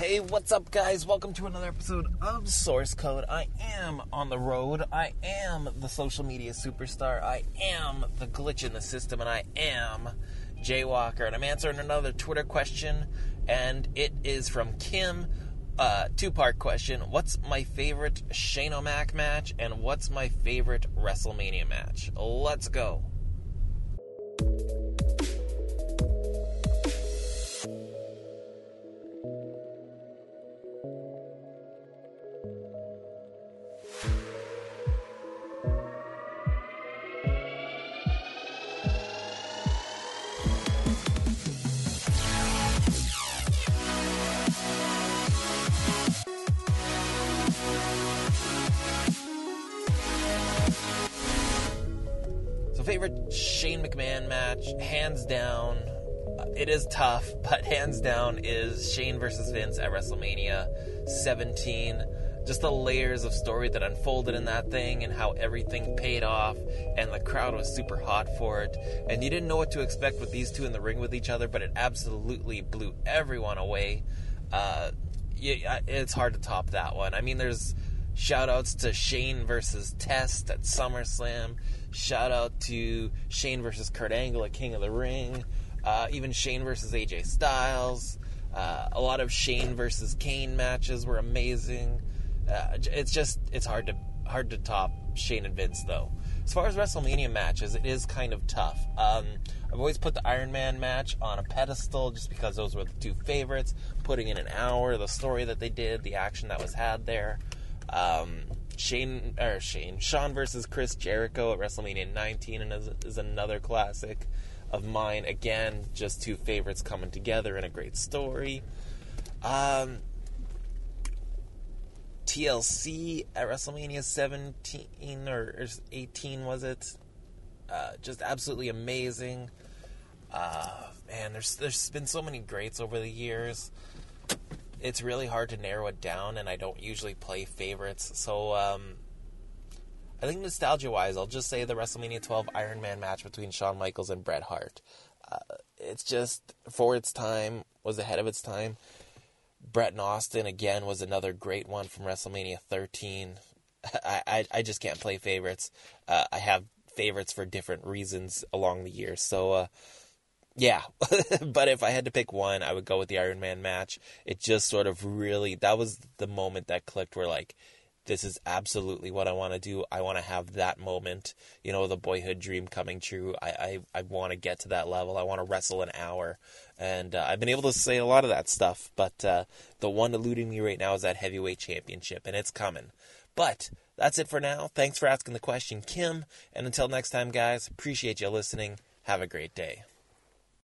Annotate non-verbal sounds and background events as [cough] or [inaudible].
Hey, what's up, guys? Welcome to another episode of Source Code. I am on the road. I am the social media superstar. I am the glitch in the system, and I am Jaywalker. And I'm answering another Twitter question, and it is from Kim. Uh, two part question What's my favorite Shane O'Mac match, and what's my favorite WrestleMania match? Let's go. So, favorite Shane McMahon match, hands down. uh, It is tough, [laughs] but hands down is Shane versus Vince at WrestleMania 17. Just the layers of story that unfolded in that thing and how everything paid off, and the crowd was super hot for it. And you didn't know what to expect with these two in the ring with each other, but it absolutely blew everyone away. Uh, it's hard to top that one. I mean, there's shout outs to Shane versus Test at SummerSlam. Shout out to Shane versus Kurt Angle at King of the Ring. Uh, even Shane versus AJ Styles. Uh, a lot of Shane versus Kane matches were amazing. Uh, it's just it's hard to hard to top Shane and Vince though. As far as WrestleMania matches, it is kind of tough. Um, I've always put the Iron Man match on a pedestal just because those were the two favorites. Putting in an hour, the story that they did, the action that was had there. Um, Shane or Shane Sean versus Chris Jericho at WrestleMania 19 and is, is another classic of mine. Again, just two favorites coming together in a great story. Um, TLC at WrestleMania 17 or 18 was it? Uh, just absolutely amazing. Uh, man, there's there's been so many greats over the years. It's really hard to narrow it down, and I don't usually play favorites. So um, I think nostalgia wise, I'll just say the WrestleMania 12 Iron Man match between Shawn Michaels and Bret Hart. Uh, it's just for its time was ahead of its time. Bret and Austin again was another great one from WrestleMania 13. [laughs] I I, I just can't play favorites. Uh, I have favorites for different reasons along the year. So uh, yeah, [laughs] but if I had to pick one, I would go with the Iron Man match. It just sort of really that was the moment that clicked where like this is absolutely what I want to do. I want to have that moment, you know, the boyhood dream coming true. I I, I want to get to that level. I want to wrestle an hour, and uh, I've been able to say a lot of that stuff. But uh, the one eluding me right now is that heavyweight championship, and it's coming. But that's it for now. Thanks for asking the question, Kim. And until next time, guys, appreciate you listening. Have a great day.